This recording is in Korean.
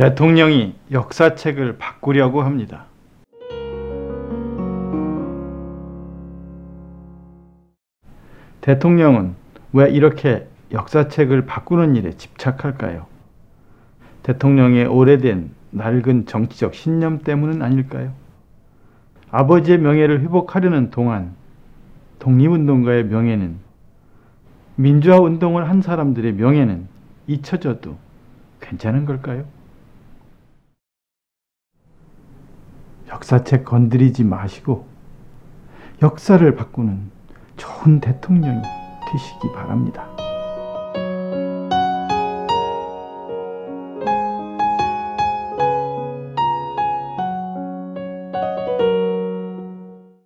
대통령이 역사책을 바꾸려고 합니다. 대통령은 왜 이렇게 역사책을 바꾸는 일에 집착할까요? 대통령의 오래된 낡은 정치적 신념 때문은 아닐까요? 아버지의 명예를 회복하려는 동안 독립운동가의 명예는 민주화 운동을 한 사람들의 명예는 잊혀져도 괜찮은 걸까요? 역사책 건드리지 마시고 역사를 바꾸는 좋은 대통령이 되시기 바랍니다.